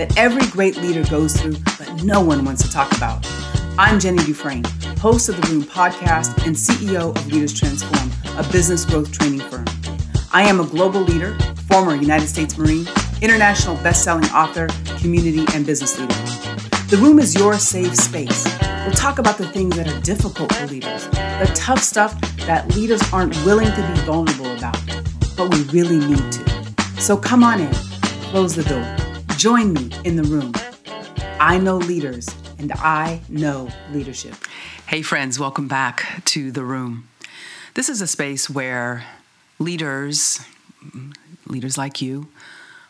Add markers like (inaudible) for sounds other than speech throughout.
that every great leader goes through, but no one wants to talk about. I'm Jenny DuFresne, host of the Room podcast and CEO of Leaders Transform, a business growth training firm. I am a global leader, former United States Marine, international best-selling author, community and business leader. The Room is your safe space. We'll talk about the things that are difficult for leaders, the tough stuff that leaders aren't willing to be vulnerable about, but we really need to. So come on in, close the door, join me in the room. I know leaders and I know leadership. Hey, friends, welcome back to the room. This is a space where leaders, leaders like you,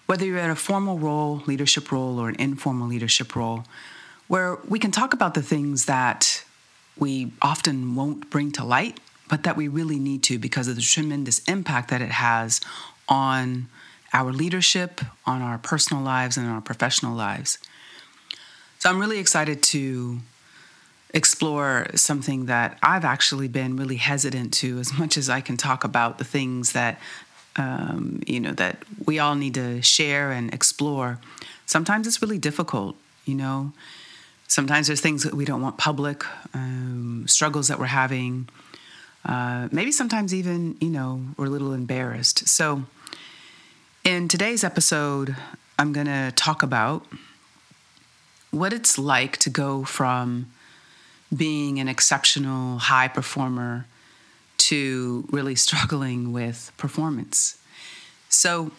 whether you're in a formal role, leadership role, or an informal leadership role, where we can talk about the things that we often won't bring to light, but that we really need to because of the tremendous impact that it has on our leadership, on our personal lives, and our professional lives. So I'm really excited to explore something that I've actually been really hesitant to, as much as I can talk about the things that um, you know that we all need to share and explore. Sometimes it's really difficult, you know. Sometimes there's things that we don't want public, um, struggles that we're having. Uh, maybe sometimes even, you know, we're a little embarrassed. So, in today's episode, I'm going to talk about what it's like to go from being an exceptional high performer to really (laughs) struggling with performance. So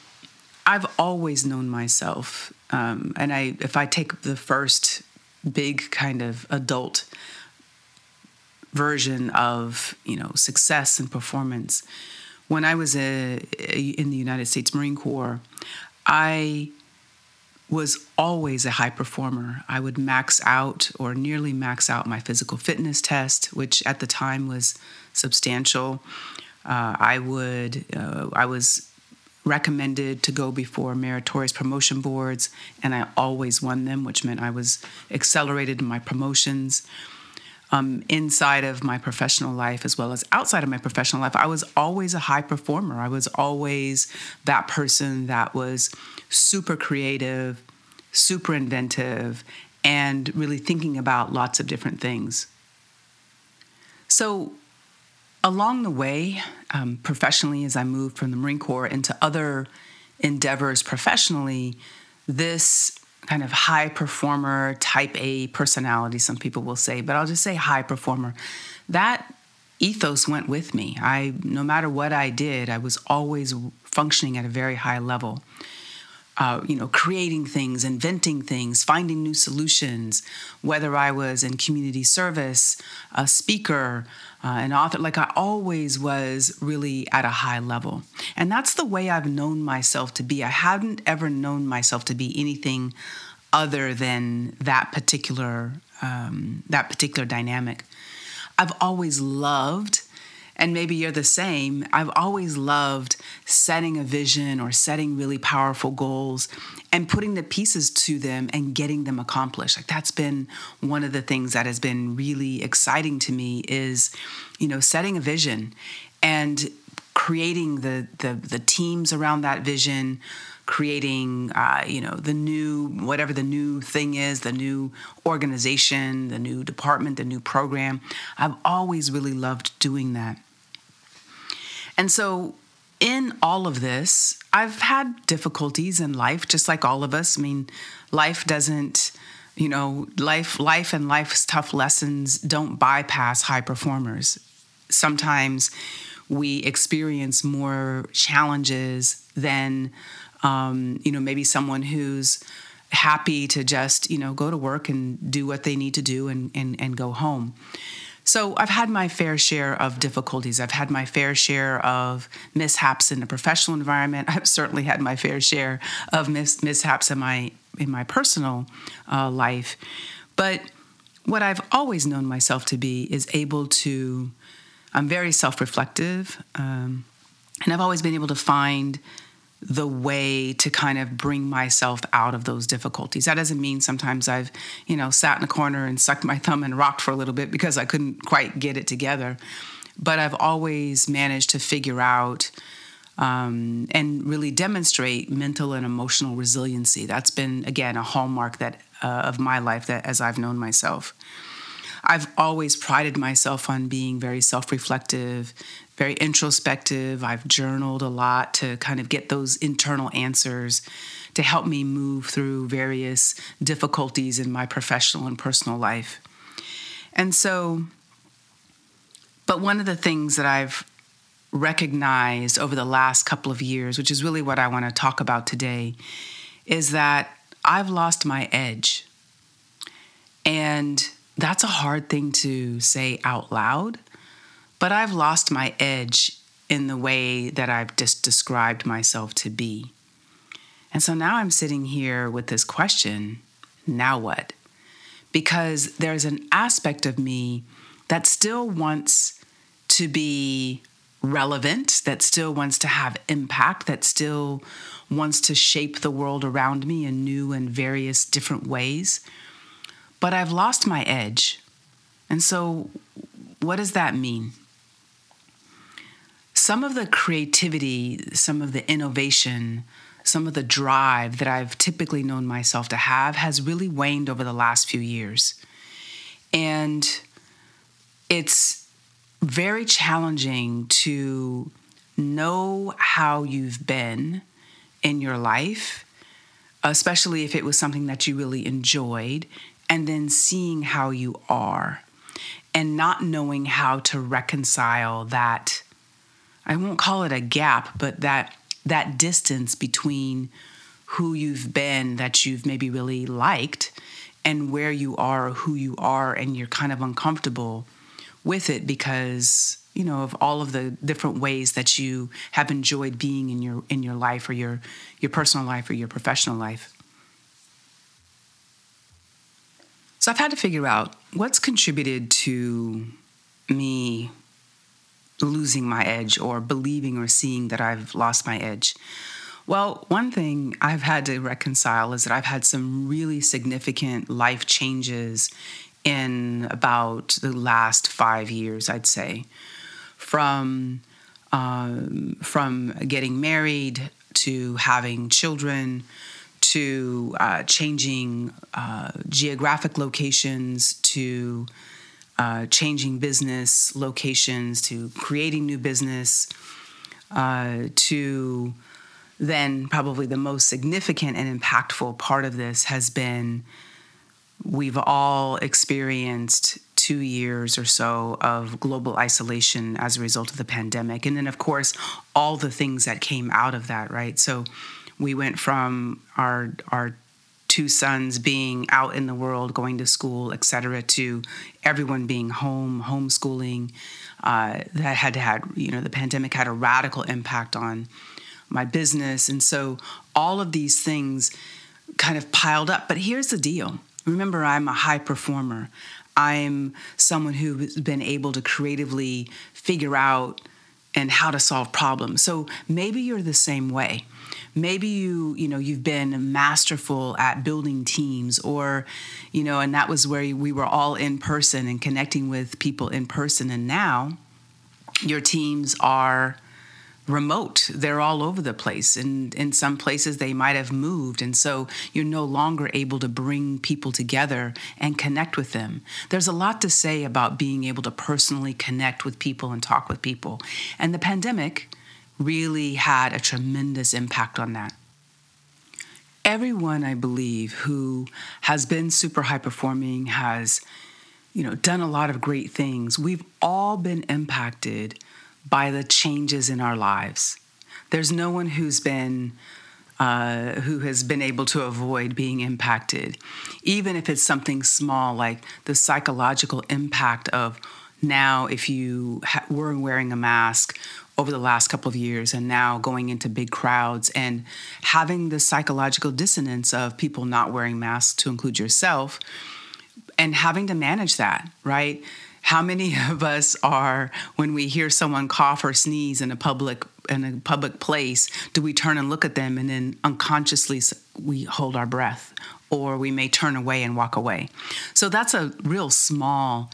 I've always known myself, um, and I if I take the first big kind of adult version of you know success and performance, when I was a, a, in the United States Marine Corps, I was always a high performer. I would max out or nearly max out my physical fitness test, which at the time was substantial. Uh, I would, uh, I was recommended to go before meritorious promotion boards, and I always won them, which meant I was accelerated in my promotions. Um, inside of my professional life as well as outside of my professional life, I was always a high performer. I was always that person that was super creative, super inventive, and really thinking about lots of different things. So, along the way, um, professionally, as I moved from the Marine Corps into other endeavors professionally, this kind of high performer, type A personality, some people will say, but I'll just say high performer, that ethos went with me. I, no matter what I did, I was always functioning at a very high level uh, you know, creating things, inventing things, finding new solutions. Whether I was in community service, a speaker, uh, an author, like I always was really at a high level. And that's the way I've known myself to be. I hadn't ever known myself to be anything other than that particular um, that particular dynamic. I've always loved and maybe you're the same. I've always loved setting a vision or setting really powerful goals and putting the pieces to them and getting them accomplished. Like that's been one of the things that has been really exciting to me is, you know, setting a vision and creating the the, the teams around that vision creating uh, you know the new whatever the new thing is the new organization the new department the new program i've always really loved doing that and so, in all of this, I've had difficulties in life, just like all of us. I mean, life doesn't, you know, life, life and life's tough lessons don't bypass high performers. Sometimes we experience more challenges than, um, you know, maybe someone who's happy to just, you know, go to work and do what they need to do and, and, and go home. So I've had my fair share of difficulties. I've had my fair share of mishaps in the professional environment. (laughs) I've certainly had my fair share of mis- mishaps in my in my personal uh, life. But what I've always known myself to be is able to. I'm very self-reflective, um, and I've always been able to find the way to kind of bring myself out of those difficulties. That doesn't mean sometimes I've, you know, sat in a corner and sucked my (laughs) thumb and rocked for a little bit because I couldn't quite get it together. But I've always managed to figure out um, and really demonstrate mental and emotional resiliency. That's been, again, a hallmark that uh, of my life that as I've known myself. I've always prided myself on being very self reflective, very introspective. I've journaled a lot to kind of get those internal answers to help me move through various difficulties in my professional and personal life. And so, but one of the things that I've recognized over the last couple of years, which is really what I want to talk about today, is that I've lost my edge. And that's a hard thing to say out loud, but I've lost my edge in the way that I've just described myself to be. And so now I'm sitting here with this question now what? Because there's an aspect of me that still wants to be relevant, that still wants to have impact, that still wants to shape the world around me in new and various different ways. But I've lost my edge. And so, what does that mean? Some of the creativity, some of the innovation, some of the drive that I've typically known myself to have has really waned over the last few years. And it's very challenging to know how you've been in your life, especially if it was something that you really enjoyed, and then seeing how you are and not knowing how to reconcile that. I won't call it a gap, but that that distance between who you've been that you've maybe really liked and where you are or who you are and you're kind of uncomfortable with it because you know of all of the different ways that you have enjoyed being in your in your life or your your personal life or your professional life so i've had to figure out what's contributed to me losing my edge or believing or seeing that I've lost my edge? Well, one thing I've had to reconcile is that I've had some really significant life changes in about the last five years, I'd say. From um, from getting married to having children to uh, changing uh, geographic locations to uh, changing business locations to creating new business uh, to then probably the most significant and impactful part of this has been we've all experienced two years or so of global isolation as a result of the pandemic. And then, of course, all the things that came out of that, right? So we went from our, our two sons being out in the world, going to school, et cetera, to everyone being home, homeschooling. Uh, that had had, you know, the pandemic had a radical impact on my business. And so all of these things kind of piled up. But here's the deal remember, I'm a high performer. I'm someone who's been able to creatively figure out and how to solve problems. So maybe you're the same way maybe you you know you've been masterful at building teams or you know and that was where we were all in person and connecting with people in person. And now your teams are remote. They're all over the place. And in some places they might have moved. And so you're no longer able to bring people together and connect with them. There's a lot to say about being able to personally connect with people and talk with people. And the pandemic really had a tremendous impact on that. Everyone, I believe, who has been super high performing, has you know done a lot of great things. We've all been impacted by the changes in our lives. There's no one who's been uh, who has been able to avoid being impacted, even if it's something small like the psychological impact of now if you ha- were wearing a mask over the last couple of years and now going into big crowds and having the psychological dissonance of people not wearing masks to include yourself and having to manage that, right? How many (laughs) of us are when we hear someone cough or sneeze in a public in a public place, do we turn and look at them and then unconsciously we hold our breath or we may turn away and walk away. So that's a real small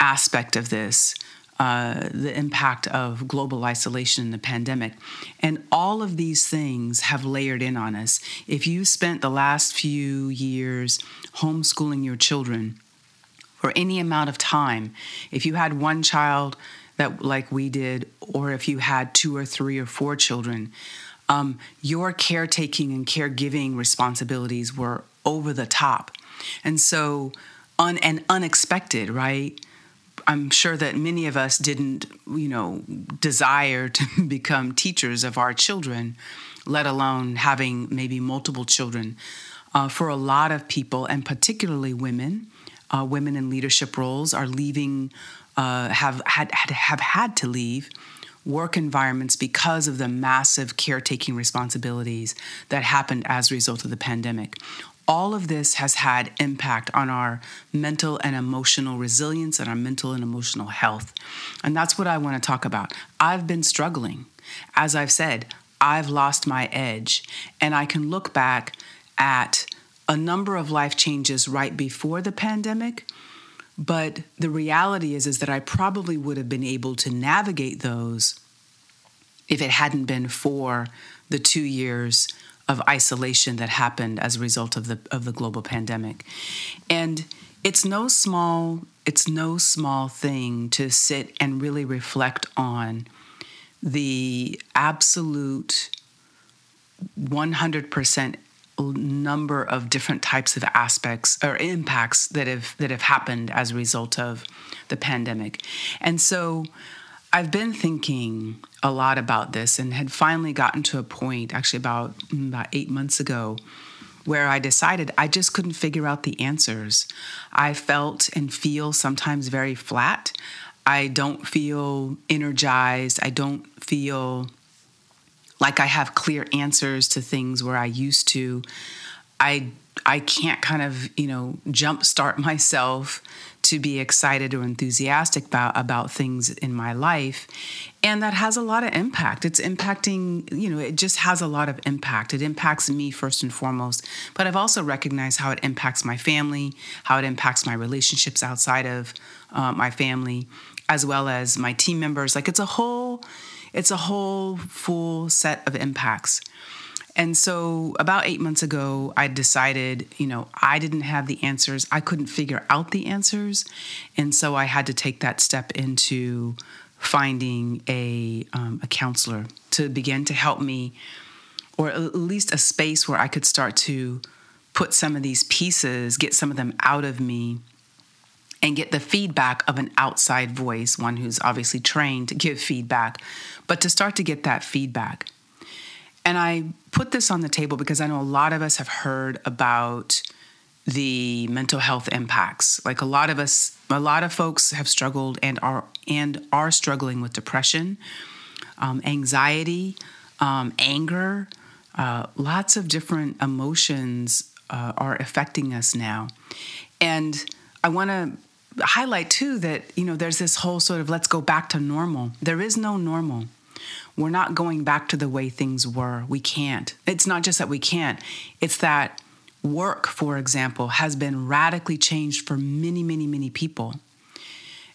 aspect of this uh, the impact of global isolation and the pandemic. And all of these things have layered in on us. If you spent the last few years homeschooling your children for any amount of time, if you had one child that, like we did, or if you had two or three or four children, um, your caretaking and caregiving responsibilities were over the top. And so, un- and unexpected, right? I'm sure that many of us didn't, you know, desire to (laughs) become teachers of our children, let alone having maybe multiple children. Uh, for a lot of people, and particularly women, uh, women in leadership roles are leaving, uh, have had, had have had to leave work environments because of the massive caretaking responsibilities that happened as a result of the pandemic all of this has had impact on our mental and emotional resilience and our mental and emotional health. And that's what I want to talk about. I've been struggling. As I've said, I've lost my edge. And I can look back at a number of life changes right before the pandemic. But the reality is, is that I probably would have been able to navigate those if it hadn't been for the two years of isolation that happened as a result of the of the global pandemic. And it's no small it's no small thing to sit and really reflect on the absolute 100% number of different types of aspects or impacts that have that have happened as a result of the pandemic. And so I've been thinking a lot about this and had finally gotten to a point, actually about mm, about eight months ago, where I decided I just couldn't figure out the answers. I felt and feel sometimes very flat. I don't feel energized. I don't feel like I have clear answers to things where I used to. I I can't kind of, you know, jumpstart (laughs) myself to be excited or enthusiastic about, about things in my life. And that has a lot of impact. It's impacting, you know, it just has a lot of impact. It impacts me first and foremost. But I've also recognized how it impacts my family, how it impacts my relationships outside of uh, my family, as well as my team members. Like it's a whole, it's a whole full set of impacts. And so, about eight months ago, I decided, you know, I didn't have the answers. I couldn't figure out the answers. And so, I had to take that step into finding a, um, a counselor to begin to help me, or at least a space where I could start to put some of these pieces, get some of them out of me, and get the feedback of an outside voice, one who's obviously trained to give feedback, but to start to get that feedback. And I put this on the table because I know a lot of us have heard about the mental health impacts. Like a lot of us, a lot of folks have struggled and are and are struggling with depression, um, anxiety, um, anger. Uh, lots of different emotions uh, are affecting us now, and I want to highlight too that you know there's this whole sort of let's go back to normal. There is no normal we're not going back to the way things were. We can't. It's not just that we can't, it's that work, for example, has been radically changed for many, many, many people.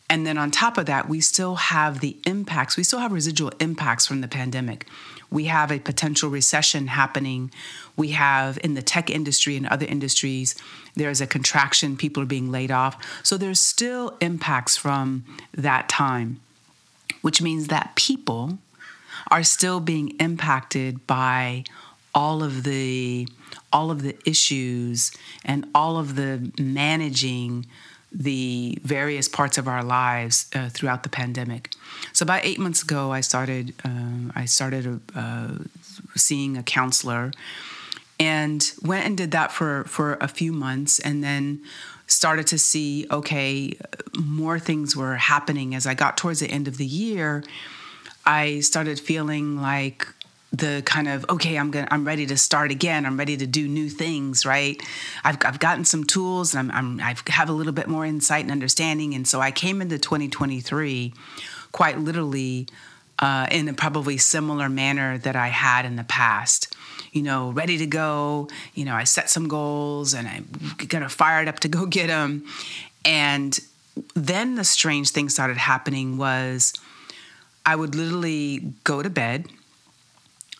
And then on top of that, we still have the impacts, we still have residual impacts from the pandemic. We have a potential recession happening. We have in the tech industry and other industries, there's a contraction, people are being laid off. So there's still impacts from that time, which means that people, are still being impacted by all of the all of the issues and all of the managing the various parts of our lives uh, throughout the pandemic. So about eight months ago, I started uh, I started uh, seeing a counselor, and went and did that for for a few months, and then started to see okay, more things were happening as I got towards the end of the year I started feeling like the kind of okay i'm gonna i'm ready to start again. I'm ready to do new things right? I've, I've gotten some tools and I'm, I'm i have a little bit more insight and understanding. And so i came into 2023 quite literally uh, in a probably similar manner that i had in the past. You know ready to go. You know i set some goals and i'm gonna fire it up to go get them and then the strange thing started happening was I would literally go to bed,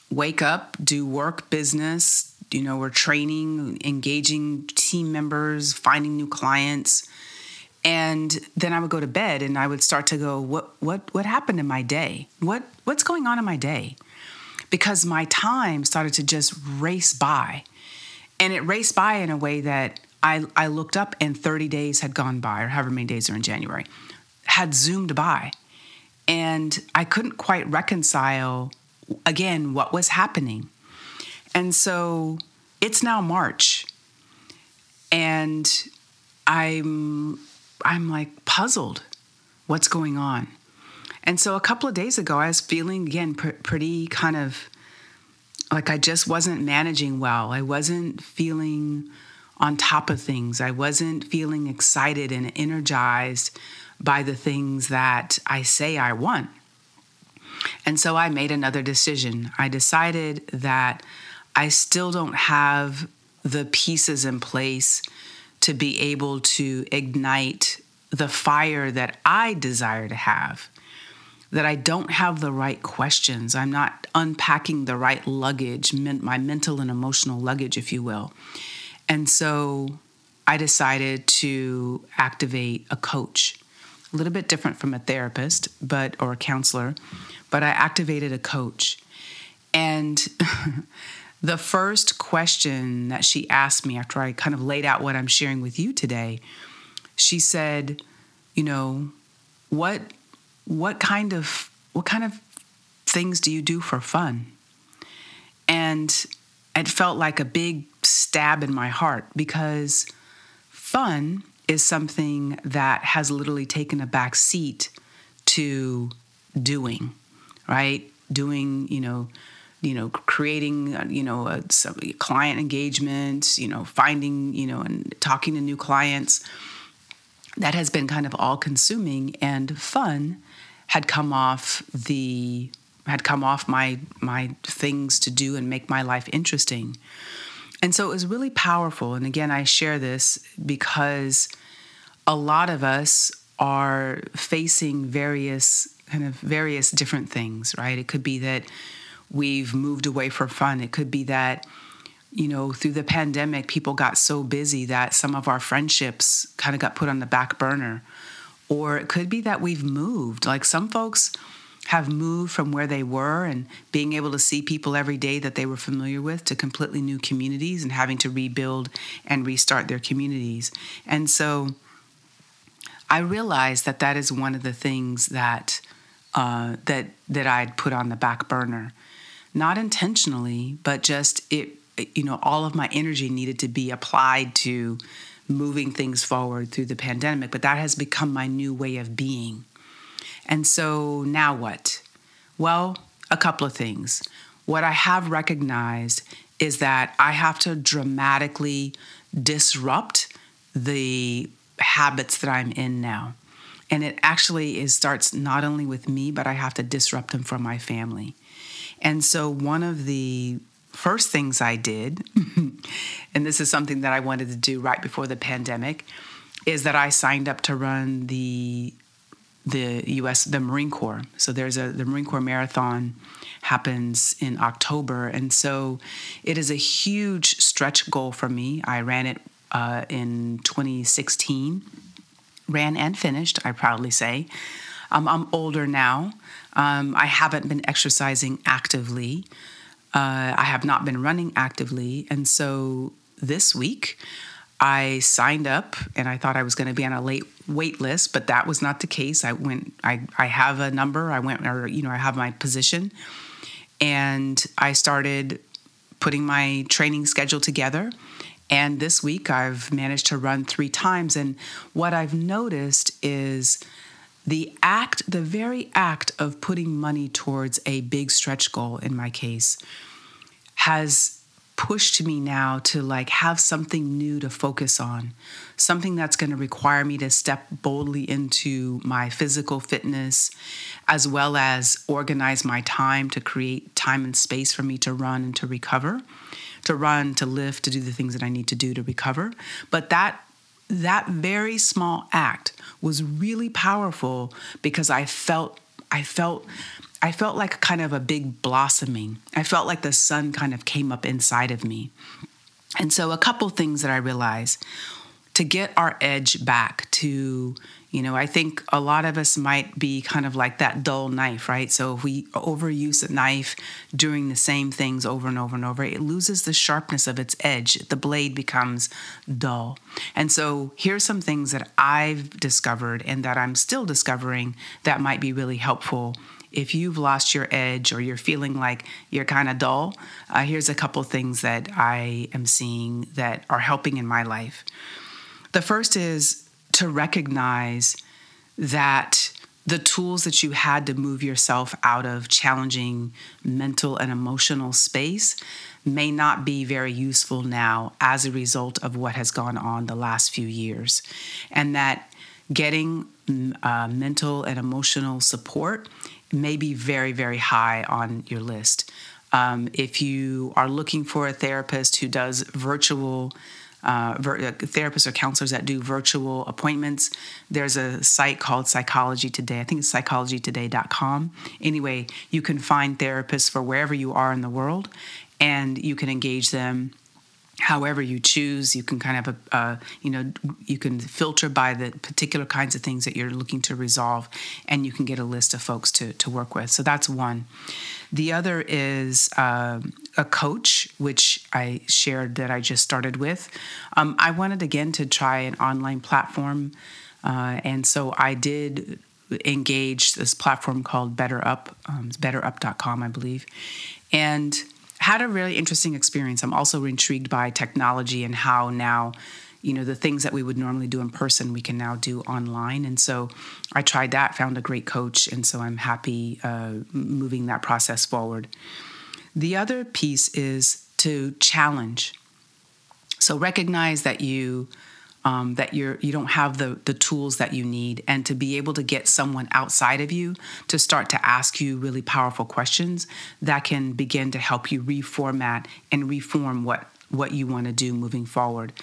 wake up, do work, business, you know, we're training, engaging team members, finding new clients. And then I would go to bed and I would start to go, what what what happened in my day? What what's going on in my day? Because my time started to just race by. And it raced by in a way that I, I looked up and 30 days had gone by, or however many days are in January, had zoomed by. And I couldn't quite reconcile, again, what was happening. And so it's now March. And I'm I'm like puzzled. What's going on? And so a couple of days ago, I was feeling again pr- pretty kind of like I just wasn't managing well. I wasn't feeling on top of things. I wasn't feeling excited and energized by the things that I say I want. And so I made another decision. I decided that I still don't have the pieces in place to be able to ignite the fire that I desire to have. That I don't have the right questions. I'm not unpacking the right luggage, my mental and emotional luggage, if you will. And so I decided to activate a coach, a little bit different from a therapist, but or a counselor, but I activated a coach. And (laughs) the first question that she asked me after I kind of laid out what I'm sharing with you today, she said, you know, what what kind of what kind of things do you do for fun? And it felt like a big stab in my heart because fun is something that has literally taken a back seat to doing, right? Doing, you know, you know creating you know a, a client engagement you know finding you know and talking to new clients that has been kind of all consuming and fun had come off the had come off my my things to do and make my life interesting and so it was really powerful and again i share this because a lot of us are facing various kind of various different things right it could be that we've moved away for fun. It could be that, you know, through the pandemic, people got so busy that some of our friendships kind of got put on the back burner. Or it could be that we've moved. Like some folks have moved from where they were and being able to see people every day that they were familiar with to completely new communities and having to rebuild and restart their communities. And so I realized that that is one of the things that uh, that that I'd put on the back burner not intentionally, but just it, you know, all of my energy needed to be applied to moving things forward through the pandemic. But that has become my new way of being. And so now what? Well, a couple of things. What I have recognized is that I have to dramatically disrupt the habits that I'm in now. And it actually is starts not only with me, but I have to disrupt them from my family. And so one of the first things I did, (laughs) and this is something that I wanted to do right before the pandemic, is that I signed up to run the the US the Marine Corps. So there's a the Marine Corps marathon happens in October and so it is a huge stretch goal for me. I ran it uh, in 2016. Ran and finished, I proudly say. Um, I'm older now, um, I haven't been exercising actively. Uh, I have not been running actively. And so this week, I signed up and I thought I was going to be on a late wait list, but that was not the case. I went, I, I have a number, I went, or, you know, I have my position. And I started putting my training schedule together. And this week I've managed to run three times. And what I've noticed is the act, the very act of putting money towards a big stretch goal in my case, has pushed me now to like have something new to focus on, something that's going to require me to step boldly into my physical fitness, as well as organize my time to create time and space for me to run and to recover, to run, to lift, to do the things that I need to do to recover. But that that very small act was really powerful because I felt I felt I felt like kind of a big blossoming. I felt like the sun kind of came up inside of me. And so a couple things that I realized to get our edge back to you know i think a lot of us might be kind of like that dull knife right? So if we overuse a knife doing the same things over and over and over it loses the sharpness of its edge. The blade becomes dull. And so here's some things that i've discovered and that i'm still discovering that might be really helpful. If you've lost your edge or you're feeling like you're kind of dull, uh, here's a couple things that I am seeing that are helping in my life. The first is to recognize that the tools that you had to move yourself out of challenging mental and emotional space may not be very useful now as a result of what has gone on the last few years. And that getting uh, mental and emotional support may be very, very high on your list. Um, if you are looking for a therapist who does virtual uh, uh, therapists or counselors that do virtual appointments. There's a site called Psychology Today. I think it's psychologytoday.com. Anyway, you can find therapists for wherever you are in the world, and you can engage them however you choose you can kind of uh, you know you can filter by the particular kinds of things that you're looking to resolve and you can get a list of folks to, to work with. So that's one. The other is uh, a coach which i shared that i just started with. Um, i wanted again to try an online platform uh, and so i did engage this platform called betterup um, it's betterup.com i believe. And had a really interesting experience. I'm also intrigued by technology and how now, you know, the things that we would normally do in person, we can now do online. And so I tried that, found a great coach, and so I'm happy uh, moving that process forward. The other piece is to challenge. So recognize that you um, that you're you don't have the the tools that you need. And to be able to get someone outside of you to start to ask you really powerful questions that can begin to help you reformat and reform what what you want to do moving forward.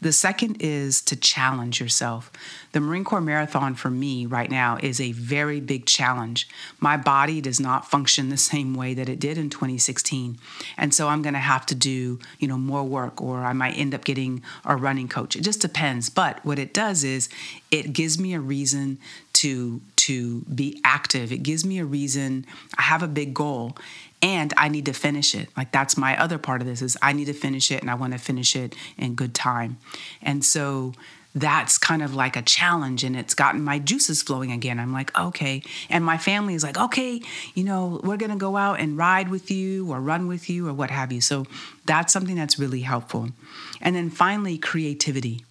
The second is to challenge yourself. The Marine Corps Marathon for me right now is a very big challenge. My body does not function the same way that it did in 2016. And so I'm going to have to do, you know, more work or I might end up getting a running coach. It just depends. But what it does is it gives me a reason to to be active. It gives me a reason. I have a big goal and I need to finish it. Like that's my other part of this is I need to finish it and I want to finish it in good time. And so that's kind of like a challenge and it's gotten my juices flowing again. I'm like, okay. And my family is like, okay, you know, we're going to go out and ride with you or run with you or what have you. So that's something that's really helpful. And then finally, creativity.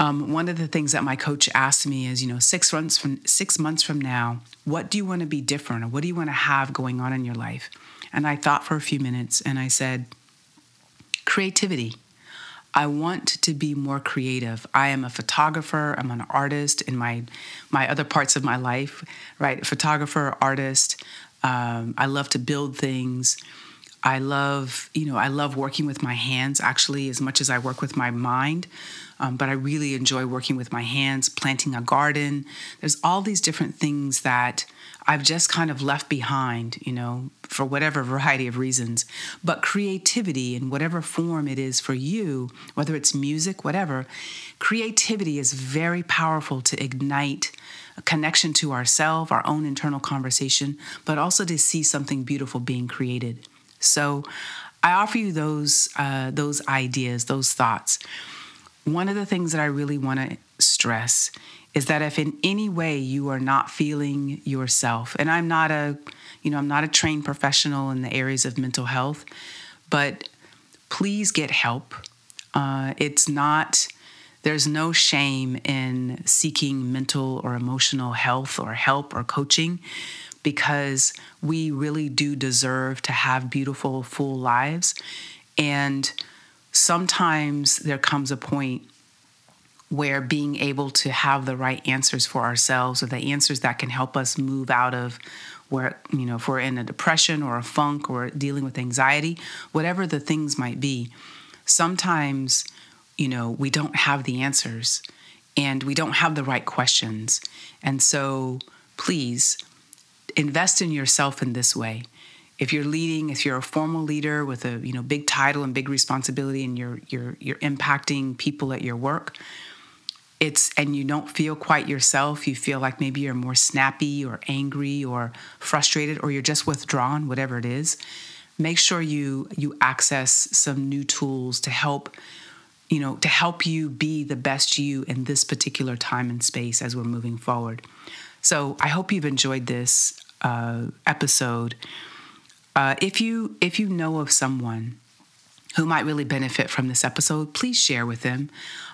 Um, one of the things that my coach asked me is, you know, six months from six months from now, what do you want to be different, or what do you want to have going on in your life? And I thought for a few minutes, and I said, creativity. I want to be more creative. I am a photographer. I'm an artist in my my other parts of my life, right? Photographer, artist. Um, I love to build things. I love, you know, I love working with my hands actually as much as I work with my mind. Um, but I really enjoy working with my hands, planting a garden. There's all these different things that I've just kind of left behind, you know, for whatever (laughs) variety of reasons. But creativity, in whatever form it is for you, whether it's music, whatever, creativity is very powerful to ignite a connection to ourselves, our own internal conversation, but also to see something beautiful being created. So I offer you those uh, those ideas, those thoughts one of the things that I really want to stress is that if in any way you are not feeling yourself, and I'm not a, you know, I'm not a trained professional in the areas of mental health, but please get help. Uh, it's not, there's no shame in seeking mental or emotional health or help or coaching because we really do deserve to have beautiful, full lives. And sometimes there comes a point where being able to have the right answers for ourselves or the answers that can help us move out of where you know if we're in a depression or a funk or dealing with anxiety whatever the things might be sometimes you know, we don't have the answers and we don't have the right questions. And so please invest in yourself in this way. If you're leading, if you're a formal leader with a you know big title and big responsibility and you're you're you're impacting people at your work, it's and you don't feel quite yourself, you feel like maybe you're more snappy or angry or frustrated or you're just withdrawn, whatever it is, make sure you you access some new tools to help you know to help you be the best you in this particular time and space as we're moving forward. So I hope you've enjoyed this uh, episode. Uh, if you if you know of someone who might really benefit from this episode, please share with them.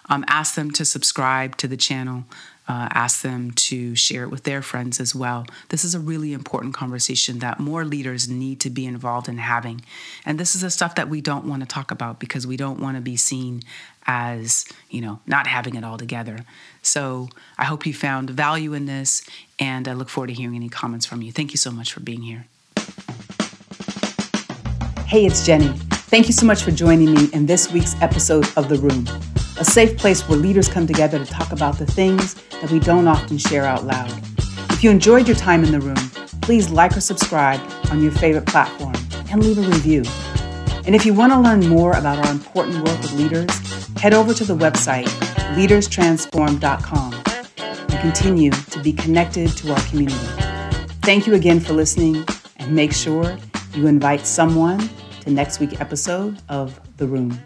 Um, ask them to subscribe to the channel. Uh, ask them to share it with their friends as well. This is a really important conversation that more leaders need to be involved in having. And this is the stuff that we don't want to talk about because we don't want to be seen as, you know, not having it all together. So I hope you found value in this, and I look forward to hearing any comments from you. Thank you so much for being here. Hey, it's Jenny. Thank you so much for joining me in this week's episode of The Room, a safe place where leaders come together to talk about the things that we don't often share out loud. If you enjoyed your time in the room, please like or subscribe on your favorite platform and leave a review. And if you want to learn more about our important work with leaders, head over to the website leaderstransform.com and continue to be connected to our community. Thank you again for listening and make sure you invite someone to next week's episode of The Room.